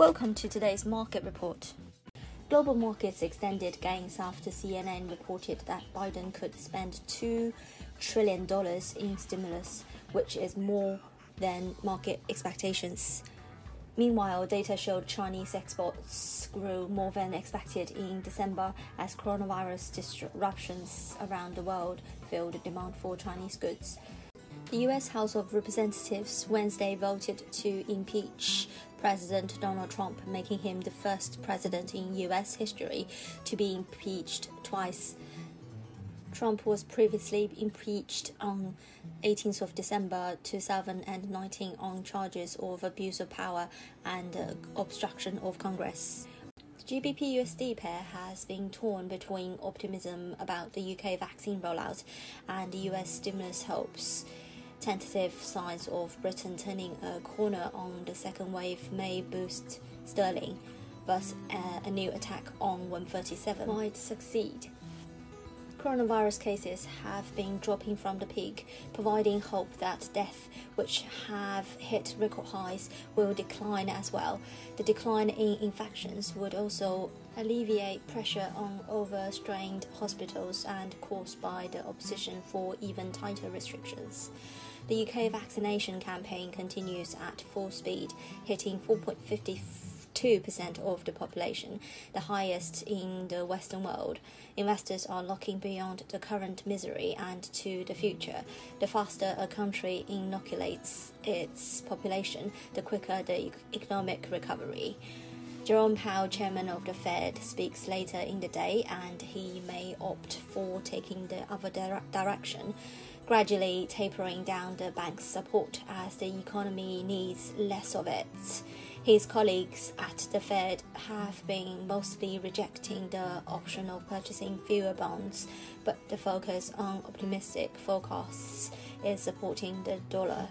Welcome to today's market report. Global markets extended gains after CNN reported that Biden could spend $2 trillion in stimulus, which is more than market expectations. Meanwhile, data showed Chinese exports grew more than expected in December as coronavirus disruptions around the world fueled demand for Chinese goods. The U.S. House of Representatives Wednesday voted to impeach President Donald Trump, making him the first president in U.S. history to be impeached twice. Trump was previously impeached on 18th of December 2019 on charges of abuse of power and uh, obstruction of Congress. The GBP USD pair has been torn between optimism about the UK vaccine rollout and US stimulus hopes. Tentative signs of Britain turning a corner on the second wave may boost sterling, but uh, a new attack on 137 might succeed. Coronavirus cases have been dropping from the peak, providing hope that deaths, which have hit record highs, will decline as well. The decline in infections would also alleviate pressure on overstrained hospitals and caused by the opposition for even tighter restrictions. The UK vaccination campaign continues at full speed, hitting 4.52% of the population, the highest in the Western world. Investors are looking beyond the current misery and to the future. The faster a country inoculates its population, the quicker the economic recovery. Jerome Powell, chairman of the Fed, speaks later in the day and he may opt for taking the other dire- direction gradually tapering down the bank's support as the economy needs less of it. His colleagues at the Fed have been mostly rejecting the option of purchasing fewer bonds, but the focus on optimistic forecasts is supporting the dollar.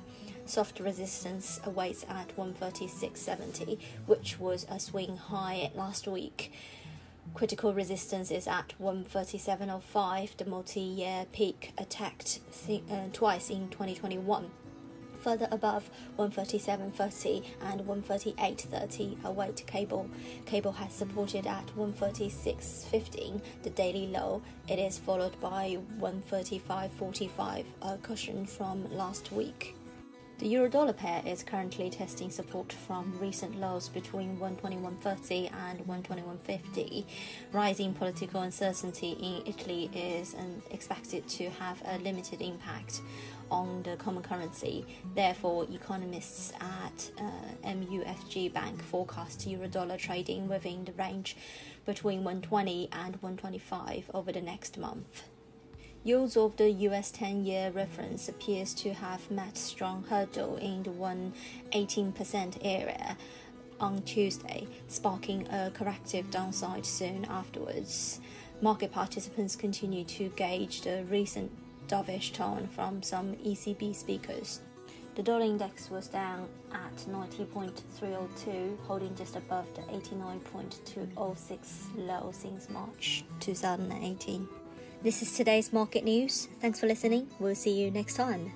Soft resistance awaits at 136.70, which was a swing high last week. Critical resistance is at 137.05, the multi year peak attacked th- uh, twice in 2021. Further above 137.30 and 138.30 await cable. Cable has supported at 136.15, the daily low. It is followed by 135.45, a cushion from last week. The euro dollar pair is currently testing support from recent lows between 121.30 and 121.50. Rising political uncertainty in Italy is expected to have a limited impact on the common currency. Therefore, economists at uh, MUFG Bank forecast euro dollar trading within the range between 120 and 125 over the next month. Yields of the US 10-year reference appears to have met strong hurdle in the 118% area on Tuesday, sparking a corrective downside soon afterwards. Market participants continue to gauge the recent dovish tone from some ECB speakers. The dollar index was down at 90.302, holding just above the 89.206 low since March 2018. This is today's market news. Thanks for listening. We'll see you next time.